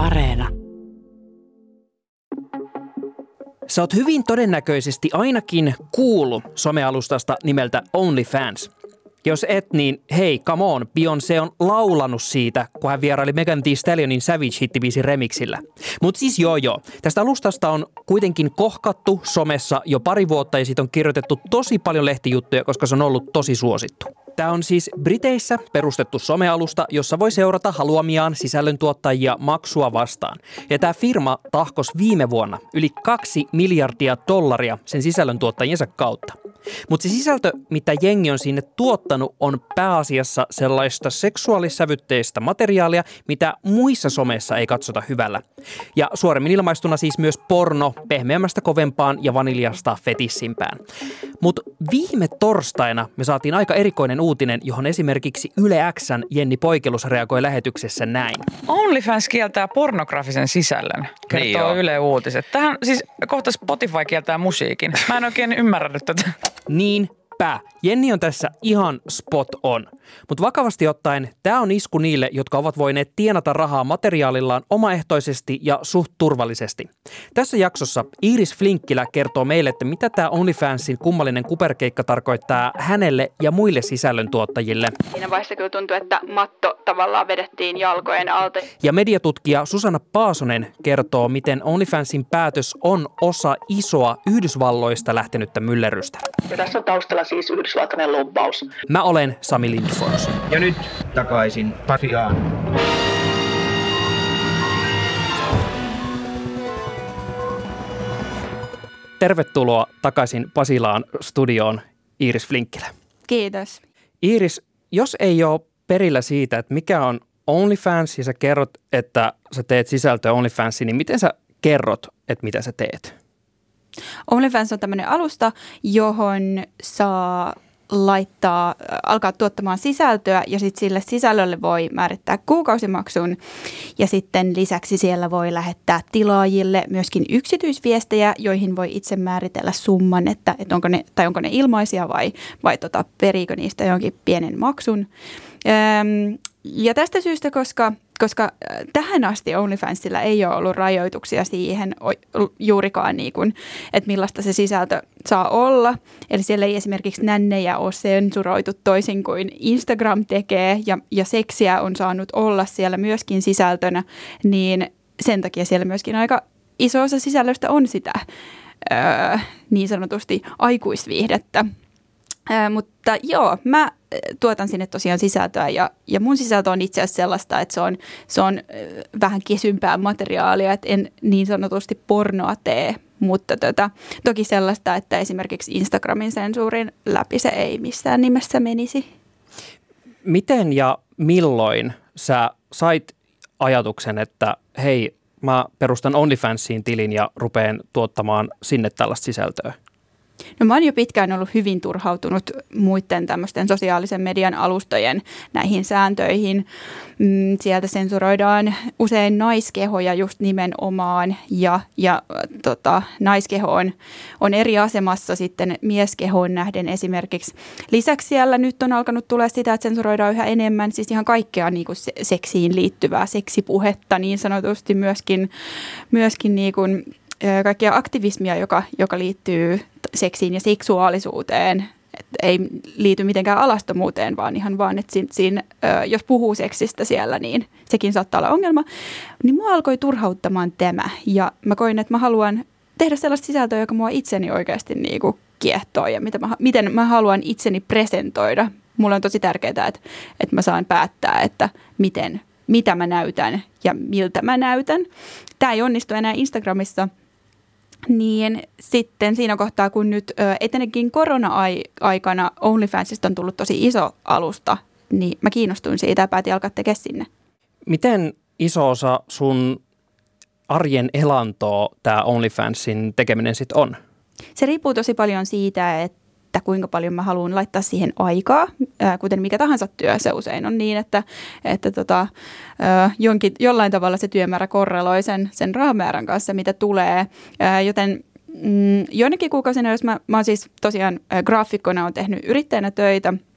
Areena. Sä oot hyvin todennäköisesti ainakin kuullut somealustasta nimeltä OnlyFans. Jos et, niin hei, come on, Beyoncé on laulanut siitä, kun hän vieraili Megan Thee Stallionin Savage hittibiisin remixillä. Mutta siis joo joo, tästä alustasta on kuitenkin kohkattu somessa jo pari vuotta ja siitä on kirjoitettu tosi paljon lehtijuttuja, koska se on ollut tosi suosittu. Tämä on siis Briteissä perustettu somealusta, jossa voi seurata haluamiaan sisällöntuottajia maksua vastaan. Ja tämä firma tahkos viime vuonna yli kaksi miljardia dollaria sen sisällöntuottajiensa kautta. Mutta se sisältö, mitä jengi on sinne tuottanut, on pääasiassa sellaista seksuaalissävytteistä materiaalia, mitä muissa someissa ei katsota hyvällä. Ja suoremmin ilmaistuna siis myös porno pehmeämmästä kovempaan ja vaniljasta fetissimpään. Mutta viime torstaina me saatiin aika erikoinen uutinen, johon esimerkiksi Yle Xn Jenni Poikelus reagoi lähetyksessä näin. OnlyFans kieltää pornografisen sisällön, kertoo Niin Yle Uutiset. Tähän siis kohta Spotify kieltää musiikin. Mä en oikein ymmärrä tätä. Neen. Niinpä. Jenni on tässä ihan spot on. Mutta vakavasti ottaen, tämä on isku niille, jotka ovat voineet tienata rahaa materiaalillaan omaehtoisesti ja suht turvallisesti. Tässä jaksossa Iris Flinkkilä kertoo meille, että mitä tämä OnlyFansin kummallinen kuperkeikka tarkoittaa hänelle ja muille sisällöntuottajille. Siinä vaiheessa kyllä tuntui, että matto tavallaan vedettiin jalkojen alta. Ja mediatutkija Susanna Paasonen kertoo, miten OnlyFansin päätös on osa isoa Yhdysvalloista lähtenyttä myllerrystä. Ja tässä on taustalla siis yhdysvaltainen lobbaus. Mä olen Sami Lindfors. Ja nyt takaisin Pasiaan. Tervetuloa takaisin Pasilaan studioon Iiris Flinkkilä. Kiitos. Iiris, jos ei ole perillä siitä, että mikä on OnlyFans ja sä kerrot, että sä teet sisältöä OnlyFansiin, niin miten sä kerrot, että mitä sä teet? OnlyFans on tämmöinen alusta, johon saa laittaa, alkaa tuottamaan sisältöä ja sitten sille sisällölle voi määrittää kuukausimaksun ja sitten lisäksi siellä voi lähettää tilaajille myöskin yksityisviestejä, joihin voi itse määritellä summan, että, että onko ne, tai onko ne ilmaisia vai, vai tota, periikö niistä jonkin pienen maksun. Öm, ja tästä syystä, koska koska äh, tähän asti OnlyFansilla ei ole ollut rajoituksia siihen juurikaan, niin kuin, että millaista se sisältö saa olla. Eli siellä ei esimerkiksi nännejä ole sensuroitu toisin kuin Instagram tekee ja, ja seksiä on saanut olla siellä myöskin sisältönä, niin sen takia siellä myöskin aika iso osa sisällöstä on sitä öö, niin sanotusti aikuisviihdettä. Mutta joo, mä tuotan sinne tosiaan sisältöä ja, ja mun sisältö on itse asiassa sellaista, että se on, se on vähän kesympää materiaalia, että en niin sanotusti pornoa tee, mutta tota, toki sellaista, että esimerkiksi Instagramin sensuurin läpi se ei missään nimessä menisi. Miten ja milloin sä sait ajatuksen, että hei, mä perustan OnlyFansiin tilin ja rupean tuottamaan sinne tällaista sisältöä? No mä oon jo pitkään ollut hyvin turhautunut muiden tämmöisten sosiaalisen median alustojen näihin sääntöihin. Mm, sieltä sensuroidaan usein naiskehoja just nimenomaan ja, ja tota, naiskeho on, on eri asemassa sitten mieskehoon nähden esimerkiksi. Lisäksi siellä nyt on alkanut tulla sitä, että sensuroidaan yhä enemmän siis ihan kaikkea niin kuin seksiin liittyvää seksipuhetta niin sanotusti myöskin, myöskin niin kuin kaikkia aktivismia, joka, joka liittyy seksiin ja seksuaalisuuteen. Et ei liity mitenkään alastomuuteen, vaan ihan vaan, että siinä, siinä, jos puhuu seksistä siellä, niin sekin saattaa olla ongelma. Niin mua alkoi turhauttamaan tämä ja mä koin, että mä haluan tehdä sellaista sisältöä, joka mua itseni oikeasti niin kuin kiehtoo ja mitä mä, miten mä haluan itseni presentoida. Mulla on tosi tärkeää, että, että mä saan päättää, että miten, mitä mä näytän ja miltä mä näytän. Tämä ei onnistu enää Instagramissa – niin sitten siinä kohtaa, kun nyt etenkin korona-aikana OnlyFansista on tullut tosi iso alusta, niin mä kiinnostuin siitä ja päätin alkaa tekemään sinne. Miten iso osa sun arjen elantoa tämä OnlyFansin tekeminen sitten on? Se riippuu tosi paljon siitä, että että kuinka paljon mä haluan laittaa siihen aikaa, kuten mikä tahansa työ. Se usein on niin, että, että tota, jonkin, jollain tavalla se työmäärä korreloi sen, sen rahamäärän kanssa, mitä tulee. Joten mm, joinakin kuukausina, jos mä, mä oon siis tosiaan graafikkona on tehnyt yrittäjänä töitä –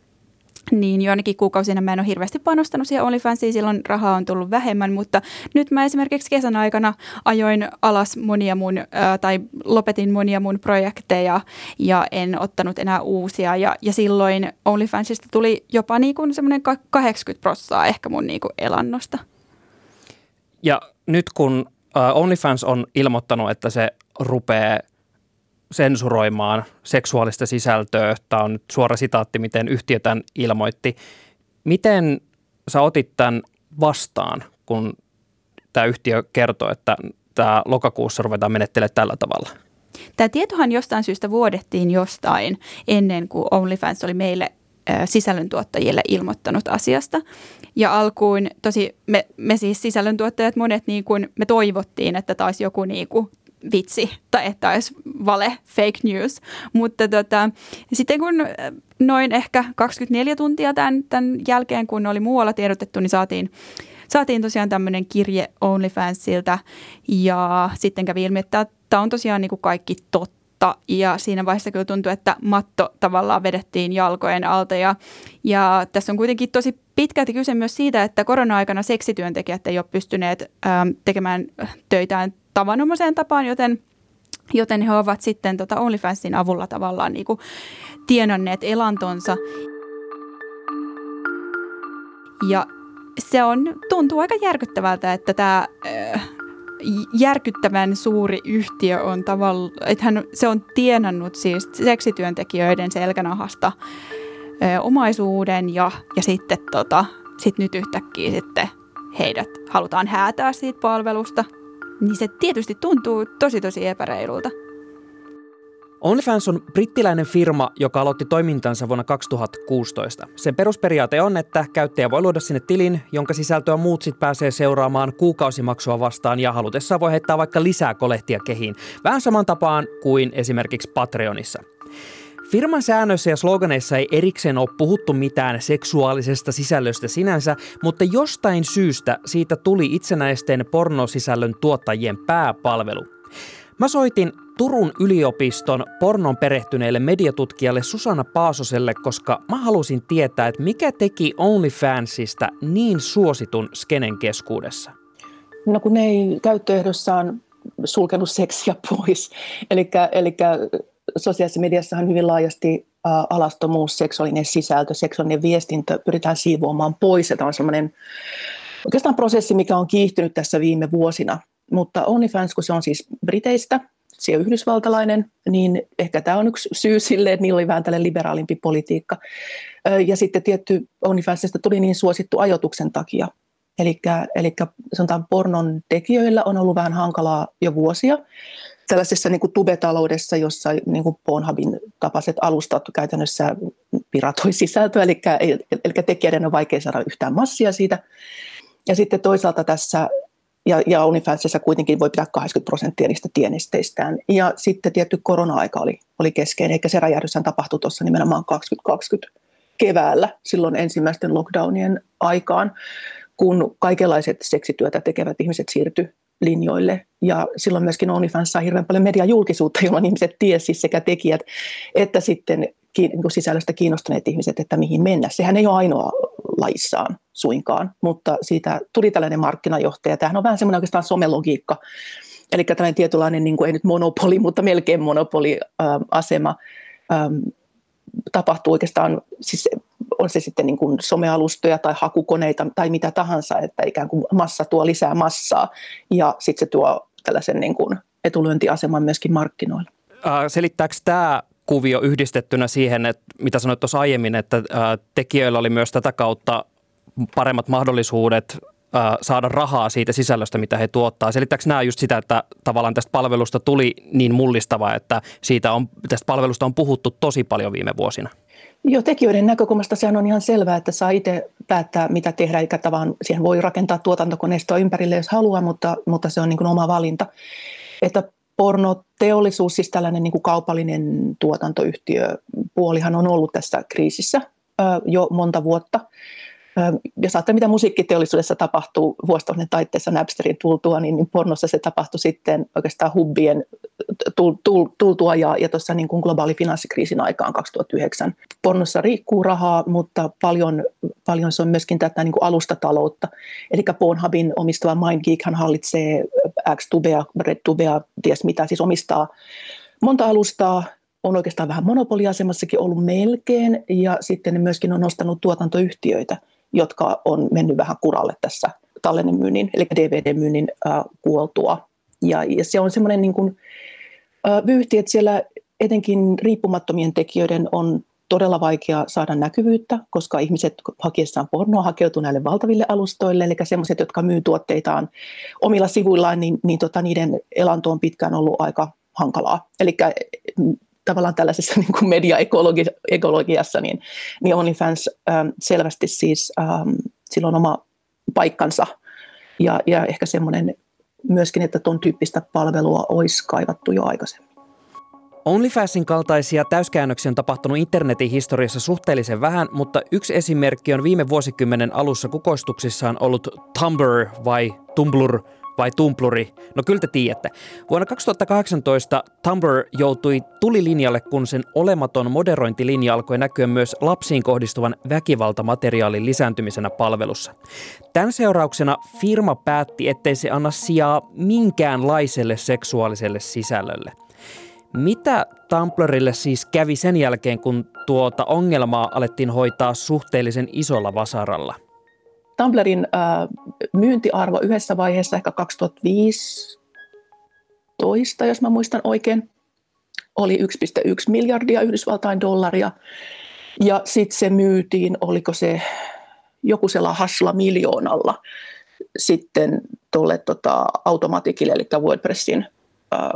niin joinakin kuukausina mä en ole hirveästi panostanut siihen OnlyFansiin, silloin rahaa on tullut vähemmän, mutta nyt mä esimerkiksi kesän aikana ajoin alas monia mun, ää, tai lopetin monia mun projekteja ja en ottanut enää uusia ja, ja silloin OnlyFansista tuli jopa niin kuin semmoinen 80 prosenttia ehkä mun niin kuin elannosta. Ja nyt kun OnlyFans on ilmoittanut, että se rupeaa sensuroimaan seksuaalista sisältöä. Tämä on nyt suora sitaatti, miten yhtiö tämän ilmoitti. Miten sä otit tämän vastaan, kun tämä yhtiö kertoi, että tämä lokakuussa ruvetaan menettelemään tällä tavalla? Tämä tietohan jostain syystä vuodettiin jostain ennen kuin OnlyFans oli meille sisällöntuottajille ilmoittanut asiasta. Ja alkuun tosi me, me siis sisällöntuottajat monet niin kuin me toivottiin, että taisi joku niin kuin vitsi tai että olisi vale, fake news. Mutta tota, sitten kun äh, noin ehkä 24 tuntia tämän, tämän jälkeen, kun oli muualla tiedotettu, niin saatiin, saatiin tosiaan tämmöinen kirje OnlyFansilta ja sitten kävi ilmi, että tämä on tosiaan niin kuin kaikki totta. Ja siinä vaiheessa kyllä tuntui, että matto tavallaan vedettiin jalkojen alta. Ja, ja tässä on kuitenkin tosi pitkälti kyse myös siitä, että korona-aikana seksityöntekijät ei ole pystyneet ähm, tekemään töitään tavanomaiseen tapaan, joten, joten he ovat sitten tota OnlyFansin avulla tavallaan niin kuin tienanneet elantonsa. Ja se on, tuntuu aika järkyttävältä, että tämä äh, järkyttävän suuri yhtiö on tavallaan, että hän, se on tienannut siis seksityöntekijöiden selkänahasta äh, omaisuuden ja, ja sitten tota, sit nyt yhtäkkiä sitten heidät halutaan häätää siitä palvelusta – niin se tietysti tuntuu tosi tosi epäreilulta. OnlyFans on brittiläinen firma, joka aloitti toimintansa vuonna 2016. Sen perusperiaate on, että käyttäjä voi luoda sinne tilin, jonka sisältöä muut sit pääsee seuraamaan kuukausimaksua vastaan ja halutessaan voi heittää vaikka lisää kolehtia kehiin. Vähän saman tapaan kuin esimerkiksi Patreonissa. Firman säännöissä ja sloganeissa ei erikseen ole puhuttu mitään seksuaalisesta sisällöstä sinänsä, mutta jostain syystä siitä tuli itsenäisten pornosisällön tuottajien pääpalvelu. Mä soitin Turun yliopiston pornon perehtyneelle mediatutkijalle Susanna Paasoselle, koska mä halusin tietää, että mikä teki OnlyFansista niin suositun skenen keskuudessa. No kun ne ei käyttöehdossaan sulkenut seksiä pois. Eli sosiaalisessa mediassahan hyvin laajasti alastomuus, seksuaalinen sisältö, seksuaalinen viestintö pyritään siivoamaan pois. Ja tämä on sellainen oikeastaan prosessi, mikä on kiihtynyt tässä viime vuosina. Mutta OnlyFans, kun se on siis Briteistä, se on yhdysvaltalainen, niin ehkä tämä on yksi syy sille, että niillä oli vähän tällainen liberaalimpi politiikka. Ja sitten tietty OnlyFansista tuli niin suosittu ajoituksen takia. Eli sanotaan pornon tekijöillä on ollut vähän hankalaa jo vuosia tällaisessa niin kuin tubetaloudessa, jossa niin kuin Pornhubin tapaiset alustat käytännössä piratoi sisältöä, eli, eli tekijöiden on vaikea saada yhtään massia siitä. Ja sitten toisaalta tässä, ja, ja OnlyFansissa kuitenkin voi pitää 80 prosenttia niistä tienesteistään. Ja sitten tietty korona-aika oli, oli keskeinen, eikä se räjähdyshän tapahtui tuossa nimenomaan 2020 keväällä, silloin ensimmäisten lockdownien aikaan, kun kaikenlaiset seksityötä tekevät ihmiset siirtyi linjoille. Ja silloin myöskin OnlyFans saa hirveän paljon mediajulkisuutta, jolloin ihmiset tiesi siis sekä tekijät että sitten niin sisällöstä kiinnostuneet ihmiset, että mihin mennä. Sehän ei ole ainoa laissaan suinkaan, mutta siitä tuli tällainen markkinajohtaja. Tämähän on vähän semmoinen oikeastaan somelogiikka, eli tällainen tietynlainen, niin kuin ei nyt monopoli, mutta melkein monopoliasema tapahtuu oikeastaan, siis on se sitten niin kuin somealustoja tai hakukoneita tai mitä tahansa, että ikään kuin massa tuo lisää massaa ja sitten se tuo tällaisen niin kuin etulyöntiaseman myöskin markkinoilla. Selittääkö tämä kuvio yhdistettynä siihen, että mitä sanoit tuossa aiemmin, että tekijöillä oli myös tätä kautta paremmat mahdollisuudet saada rahaa siitä sisällöstä, mitä he tuottaa. Selittääkö nämä just sitä, että tavallaan tästä palvelusta tuli niin mullistava, että siitä on, tästä palvelusta on puhuttu tosi paljon viime vuosina? Joo, tekijöiden näkökulmasta sehän on ihan selvää, että saa itse päättää, mitä tehdä, eikä tavallaan siihen voi rakentaa tuotantokoneistoa ympärille, jos haluaa, mutta, mutta se on niin kuin oma valinta. Että pornoteollisuus, siis tällainen niin kuin kaupallinen tuotantoyhtiö, puolihan on ollut tässä kriisissä jo monta vuotta jos ajattelee, mitä musiikkiteollisuudessa tapahtuu vuosituhannen taitteessa Napsterin tultua, niin, niin pornossa se tapahtui sitten oikeastaan hubbien tultua ja, ja tuossa niin kuin globaali finanssikriisin aikaan 2009. Pornossa riikkuu rahaa, mutta paljon, paljon se on myöskin tätä niin kuin alustataloutta. Eli Pornhubin omistava MindGeek hän hallitsee X-tubea, RedTubea, ties mitä, siis omistaa monta alustaa, on oikeastaan vähän monopoliasemassakin ollut melkein, ja sitten myöskin on nostanut tuotantoyhtiöitä, jotka on mennyt vähän kuralle tässä tallennemyynnin, eli DVD-myynnin äh, kuoltua. Ja, ja se on semmoinen niin kuin, äh, vyyhti, että siellä etenkin riippumattomien tekijöiden on todella vaikea saada näkyvyyttä, koska ihmiset hakiessaan pornoa hakeutuu näille valtaville alustoille, eli semmoiset, jotka myy tuotteitaan omilla sivuillaan, niin, niin tota, niiden elanto on pitkään ollut aika hankalaa. Eli tavallaan tällaisessa niin kuin media-ekologiassa, niin, niin OnlyFans ähm, selvästi siis ähm, sillä on oma paikkansa ja, ja ehkä semmoinen myöskin, että tuon tyyppistä palvelua olisi kaivattu jo aikaisemmin. OnlyFansin kaltaisia täyskäännöksiä on tapahtunut internetin historiassa suhteellisen vähän, mutta yksi esimerkki on viime vuosikymmenen alussa kukoistuksissaan ollut Tumblr vai Tumblr – vai Tumpluri? No kyllä te tiedätte. Vuonna 2018 Tumblr joutui tulilinjalle, kun sen olematon moderointilinja alkoi näkyä myös lapsiin kohdistuvan väkivaltamateriaalin lisääntymisenä palvelussa. Tämän seurauksena firma päätti, ettei se anna sijaa minkäänlaiselle seksuaaliselle sisällölle. Mitä Tumblrille siis kävi sen jälkeen, kun tuota ongelmaa alettiin hoitaa suhteellisen isolla vasaralla? Tumblerin äh, myyntiarvo yhdessä vaiheessa ehkä 2015, jos mä muistan oikein, oli 1,1 miljardia Yhdysvaltain dollaria. Ja sitten se myytiin, oliko se joku sellainen hasla miljoonalla sitten tuolle tota, automatikille, eli WordPressin äh,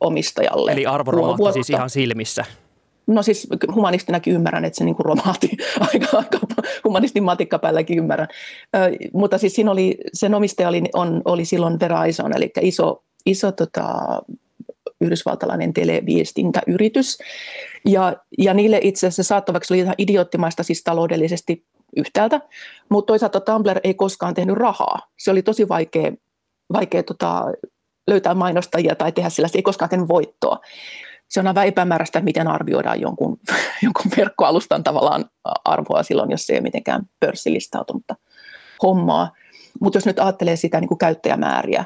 omistajalle. Eli arvo romahti siis ihan silmissä. No siis humanistinäkin ymmärrän, että se niin kuin romahti aika, aika humanistin matikkapäälläkin ymmärrän. Ö, mutta siis siinä oli, sen omistaja oli, on, oli silloin Verizon, eli iso, iso tota, yhdysvaltalainen televiestintäyritys. Ja, ja niille itse asiassa saattavaksi oli ihan idioottimaista siis taloudellisesti yhtäältä, mutta toisaalta Tumblr ei koskaan tehnyt rahaa. Se oli tosi vaikea, vaikea tota, löytää mainostajia tai tehdä sillä, se ei koskaan tehnyt voittoa se on aivan epämääräistä, miten arvioidaan jonkun, jonkun verkkoalustan tavallaan arvoa silloin, jos se ei ole mitenkään pörssilistautunutta hommaa. Mutta jos nyt ajattelee sitä niin kuin käyttäjämääriä,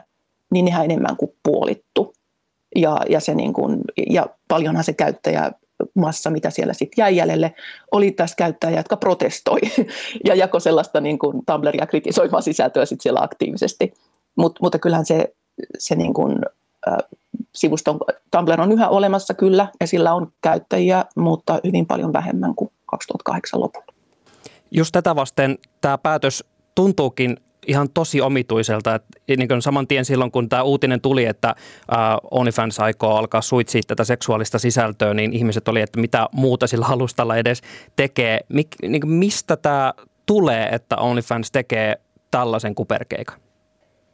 niin nehän enemmän kuin puolittu. Ja, ja, se niin kuin, ja paljonhan se käyttäjä massa, mitä siellä sitten jäi jäljelle, oli tässä käyttäjä, jotka protestoi ja jako sellaista niin kuin Tumblria kritisoimaa sisältöä sitten siellä aktiivisesti. Mut, mutta kyllähän se, se niin kuin, äh, sivuston Tumblr on yhä olemassa kyllä ja sillä on käyttäjiä, mutta hyvin paljon vähemmän kuin 2008 lopulla. Just tätä vasten tämä päätös tuntuukin ihan tosi omituiselta. Että niin kuin saman tien silloin, kun tämä uutinen tuli, että uh, OnlyFans aikoo alkaa suitsia tätä seksuaalista sisältöä, niin ihmiset oli, että mitä muuta sillä alustalla edes tekee. Mik, niin mistä tämä tulee, että OnlyFans tekee tällaisen kuperkeikan?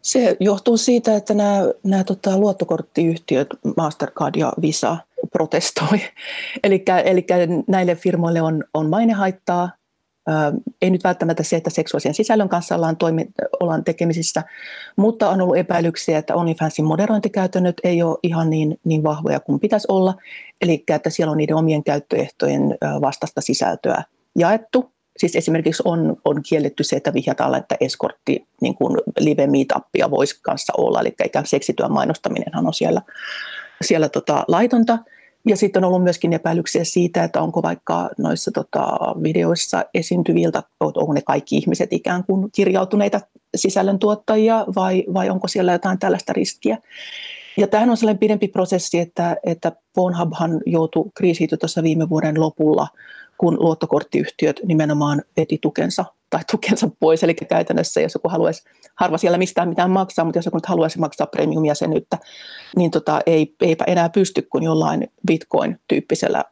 Se johtuu siitä, että nämä, nämä tota, luottokorttiyhtiöt, Mastercard ja Visa, protestoi. Eli näille firmoille on, on mainehaittaa. Ei nyt välttämättä se, että seksuaalisen sisällön kanssa ollaan, toimi, ollaan tekemisissä, mutta on ollut epäilyksiä, että OnlyFansin moderointikäytännöt ei ole ihan niin, niin vahvoja kuin pitäisi olla. Eli että siellä on niiden omien käyttöehtojen vastaista sisältöä jaettu Siis esimerkiksi on, on kielletty se, että vihjataan, että eskortti niin kuin live meetupia voisi kanssa olla, eli ikään seksityön mainostaminenhan on siellä, siellä tota, laitonta. Ja sitten on ollut myöskin epäilyksiä siitä, että onko vaikka noissa tota, videoissa esiintyviltä, onko ne kaikki ihmiset ikään kuin kirjautuneita sisällöntuottajia vai, vai onko siellä jotain tällaista riskiä. Ja tämähän on sellainen pidempi prosessi, että, että Pornhubhan joutui kriisiytymään tuossa viime vuoden lopulla kun luottokorttiyhtiöt nimenomaan veti tukensa tai tukensa pois. Eli käytännössä, jos joku haluaisi, harva siellä mistään mitään maksaa, mutta jos joku nyt haluaisi maksaa premium-jäsenyyttä, niin tota, ei, eipä enää pysty kuin jollain bitcoin-tyyppisellä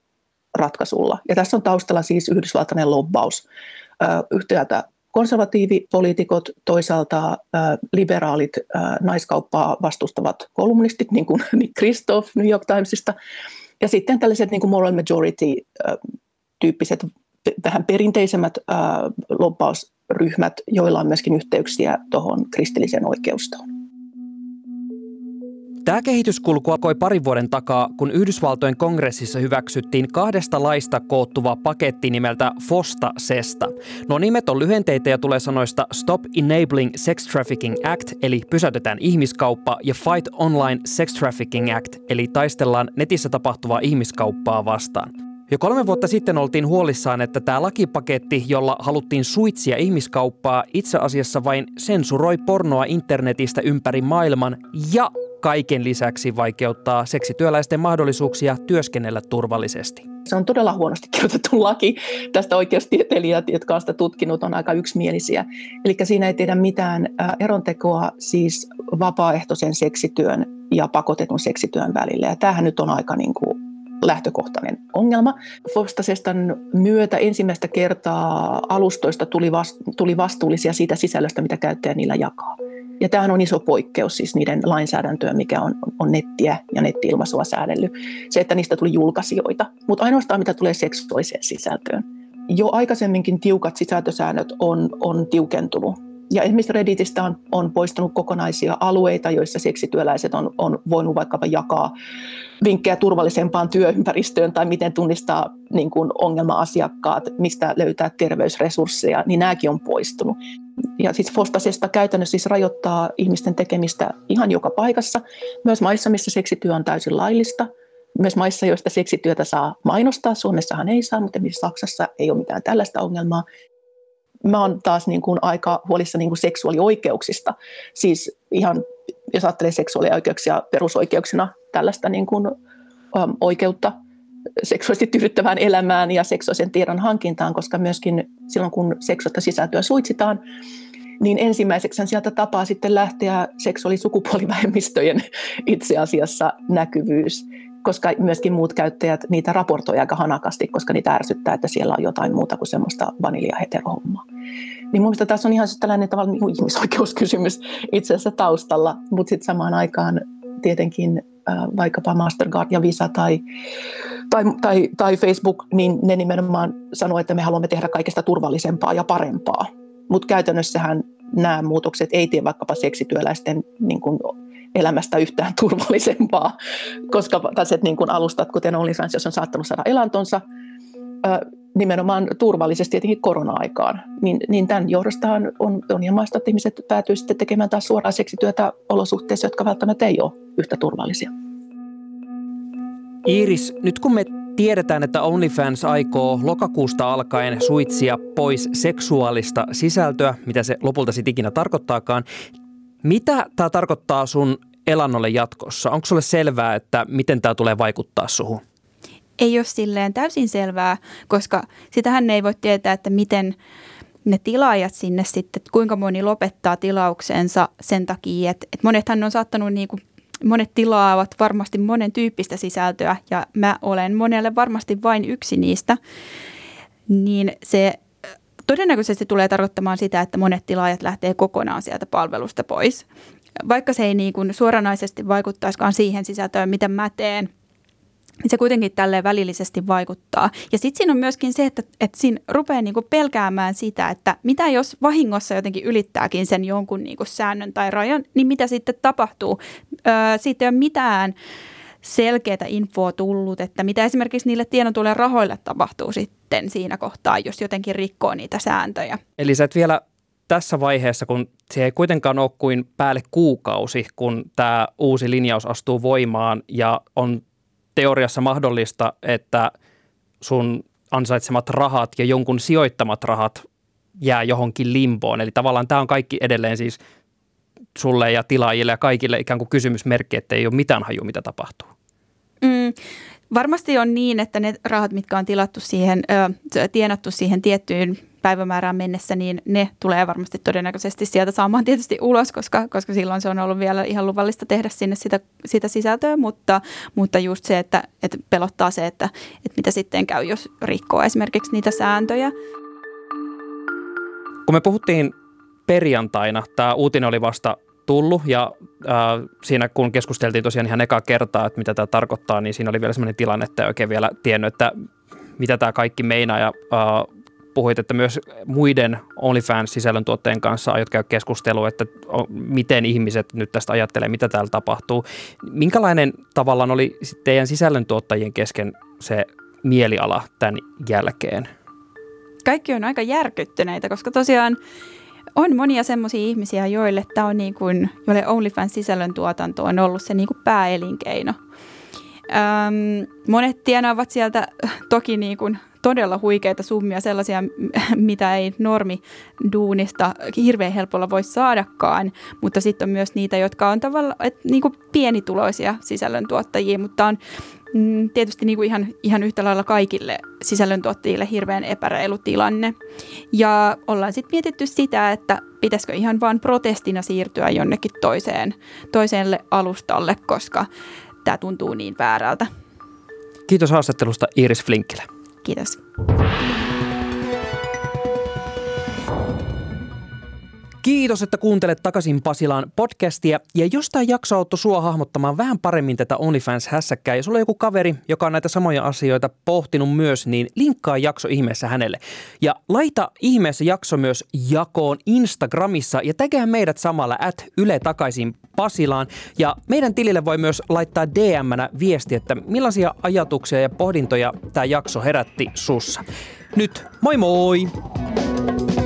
ratkaisulla. Ja tässä on taustalla siis yhdysvaltainen lobbaus. Yhtäältä konservatiivipoliitikot, toisaalta liberaalit naiskauppaa vastustavat kolumnistit, niin kuin Nick Kristoff New York Timesista, ja sitten tällaiset niin kuin moral majority tyyppiset vähän perinteisemmät lobbausryhmät, joilla on myöskin yhteyksiä tuohon kristilliseen oikeustoon. Tämä kehityskulku alkoi parin vuoden takaa, kun Yhdysvaltojen kongressissa hyväksyttiin kahdesta laista koottuva paketti nimeltä FOSTA-SESTA. No nimet on lyhenteitä ja tulee sanoista Stop Enabling Sex Trafficking Act, eli pysäytetään ihmiskauppa, ja Fight Online Sex Trafficking Act, eli taistellaan netissä tapahtuvaa ihmiskauppaa vastaan. Jo kolme vuotta sitten oltiin huolissaan, että tämä lakipaketti, jolla haluttiin suitsia ihmiskauppaa, itse asiassa vain sensuroi pornoa internetistä ympäri maailman ja kaiken lisäksi vaikeuttaa seksityöläisten mahdollisuuksia työskennellä turvallisesti. Se on todella huonosti kirjoitettu laki. Tästä oikeustieteilijät, jotka ovat sitä tutkinut, on aika yksimielisiä. Eli siinä ei tehdä mitään erontekoa siis vapaaehtoisen seksityön ja pakotetun seksityön välillä. Ja tämähän nyt on aika niin kuin lähtökohtainen ongelma. Forstasestan myötä ensimmäistä kertaa alustoista tuli, tuli vastuullisia siitä sisällöstä, mitä käyttäjä niillä jakaa. Ja tämähän on iso poikkeus siis niiden lainsäädäntöön, mikä on, on nettiä ja netti-ilmaisua säädellyt. Se, että niistä tuli julkaisijoita, mutta ainoastaan mitä tulee seksuaaliseen sisältöön. Jo aikaisemminkin tiukat sisältösäännöt on, on tiukentunut ja esimerkiksi Redditistä on, on poistunut kokonaisia alueita, joissa seksityöläiset on, on voinut vaikkapa jakaa vinkkejä turvallisempaan työympäristöön tai miten tunnistaa niin kuin ongelma-asiakkaat, mistä löytää terveysresursseja, niin nämäkin on poistunut. Ja siis Fostasesta käytännössä siis rajoittaa ihmisten tekemistä ihan joka paikassa, myös maissa, missä seksityö on täysin laillista – myös maissa, joista seksityötä saa mainostaa. Suomessahan ei saa, mutta Saksassa ei ole mitään tällaista ongelmaa mä oon taas niin kuin aika huolissa niin kuin seksuaalioikeuksista. Siis ihan, jos ajattelee seksuaalioikeuksia perusoikeuksina, tällaista niin kuin, um, oikeutta seksuaalisesti tyydyttävään elämään ja seksuaalisen tiedon hankintaan, koska myöskin silloin, kun seksuaalista sisältöä suitsitaan, niin ensimmäiseksi sieltä tapaa sitten lähteä seksuaalisukupuolivähemmistöjen itse asiassa näkyvyys koska myöskin muut käyttäjät niitä raportoi aika hanakasti, koska niitä ärsyttää, että siellä on jotain muuta kuin semmoista vanilja heterohommaa. Niin mun mielestä tässä on ihan siis tällainen tavallaan niin ihmisoikeuskysymys itse asiassa taustalla, mutta sitten samaan aikaan tietenkin äh, vaikkapa Mastercard ja Visa tai, tai, tai, tai Facebook, niin ne nimenomaan sanoo, että me haluamme tehdä kaikesta turvallisempaa ja parempaa. Mutta käytännössähän nämä muutokset ei tee vaikkapa seksityöläisten niin kuin elämästä yhtään turvallisempaa, koska tällaiset niin kuin alustat, kuten OnlyFans, jos on saattanut saada elantonsa nimenomaan turvallisesti tietenkin korona-aikaan, niin, niin tämän johdostahan on, on ilmaista, että ihmiset päätyy sitten tekemään taas suoraan seksityötä olosuhteissa, jotka välttämättä ei ole yhtä turvallisia. Iiris, nyt kun me tiedetään, että OnlyFans aikoo lokakuusta alkaen suitsia pois seksuaalista sisältöä, mitä se lopulta sitten ikinä tarkoittaakaan, mitä tämä tarkoittaa sun elannolle jatkossa? Onko sulle selvää, että miten tämä tulee vaikuttaa suhun? Ei ole silleen täysin selvää, koska sitähän ei voi tietää, että miten ne tilaajat sinne sitten, kuinka moni lopettaa tilauksensa sen takia, että, että monethan on saattanut niin kuin monet tilaavat varmasti monen tyyppistä sisältöä ja mä olen monelle varmasti vain yksi niistä, niin se todennäköisesti tulee tarkoittamaan sitä, että monet tilaajat lähtee kokonaan sieltä palvelusta pois. Vaikka se ei niin kuin suoranaisesti vaikuttaisikaan siihen sisältöön, mitä mä teen, se kuitenkin tälleen välillisesti vaikuttaa. Ja sitten siinä on myöskin se, että, että siinä rupeaa niinku pelkäämään sitä, että mitä jos vahingossa jotenkin ylittääkin sen jonkun niinku säännön tai rajan, niin mitä sitten tapahtuu. Öö, siitä ei ole mitään selkeää infoa tullut, että mitä esimerkiksi niille tienotulle rahoille tapahtuu sitten siinä kohtaa, jos jotenkin rikkoo niitä sääntöjä. Eli sä et vielä tässä vaiheessa, kun se ei kuitenkaan ole kuin päälle kuukausi, kun tämä uusi linjaus astuu voimaan ja on teoriassa mahdollista, että sun ansaitsemat rahat ja jonkun sijoittamat rahat jää johonkin limboon. Eli tavallaan tämä on kaikki edelleen siis sulle ja tilaajille ja kaikille ikään kuin kysymysmerkki, että ei ole mitään haju, mitä tapahtuu. Mm, varmasti on niin, että ne rahat, mitkä on tilattu siihen, ö, tienattu siihen tiettyyn päivämäärään mennessä, niin ne tulee varmasti todennäköisesti sieltä saamaan tietysti ulos, koska, koska silloin se on ollut vielä ihan luvallista tehdä sinne sitä, sitä sisältöä, mutta, mutta just se, että, että pelottaa se, että, että mitä sitten käy, jos rikkoo esimerkiksi niitä sääntöjä. Kun me puhuttiin perjantaina, tämä uutinen oli vasta tullut ja äh, siinä kun keskusteltiin tosiaan ihan ekaa kertaa, että mitä tämä tarkoittaa, niin siinä oli vielä sellainen tilanne, että ei oikein vielä tiennyt, että mitä tämä kaikki meinaa ja äh, puhuit, että myös muiden OnlyFans-sisällöntuotteen kanssa aiot käydä keskustelua, että miten ihmiset nyt tästä ajattelee, mitä täällä tapahtuu. Minkälainen tavallaan oli teidän sisällöntuottajien kesken se mieliala tämän jälkeen? Kaikki on aika järkyttyneitä, koska tosiaan on monia semmoisia ihmisiä, joille tämä on niin kuin, joille OnlyFans-sisällön tuotanto on ollut se niin kuin pääelinkeino. Öm, monet tienaavat sieltä toki niin kuin todella huikeita summia, sellaisia, mitä ei normi duunista hirveän helpolla voi saadakaan, mutta sitten on myös niitä, jotka on tavallaan niin kuin pienituloisia sisällöntuottajia, mutta on mm, tietysti niin kuin ihan, ihan yhtä lailla kaikille sisällöntuottajille hirveän epäreilu tilanne. Ja ollaan sitten mietitty sitä, että pitäisikö ihan vaan protestina siirtyä jonnekin toiseen, toiselle alustalle, koska tämä tuntuu niin väärältä. Kiitos haastattelusta Iris Flinkille. Kiitos. Kiitos, että kuuntelet takaisin Pasilaan podcastia. Ja jos tämä jakso auttoi sua hahmottamaan vähän paremmin tätä OnlyFans-hässäkkää, ja sulla on joku kaveri, joka on näitä samoja asioita pohtinut myös, niin linkkaa jakso ihmeessä hänelle. Ja laita ihmeessä jakso myös jakoon Instagramissa ja tägää meidät samalla at Yle takaisin Pasilaan. Ja meidän tilille voi myös laittaa DM-nä viesti, että millaisia ajatuksia ja pohdintoja tämä jakso herätti sussa. Nyt moi moi! Niin,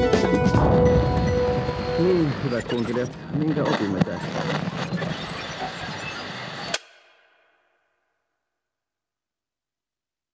hyvät kuuntelijat, minkä opimme tästä?